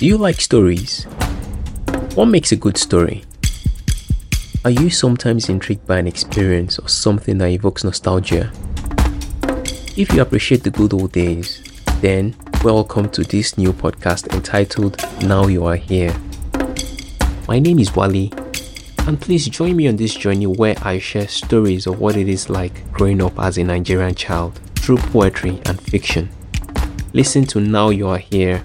Do you like stories? What makes a good story? Are you sometimes intrigued by an experience or something that evokes nostalgia? If you appreciate the good old days, then welcome to this new podcast entitled Now You Are Here. My name is Wally, and please join me on this journey where I share stories of what it is like growing up as a Nigerian child through poetry and fiction. Listen to Now You Are Here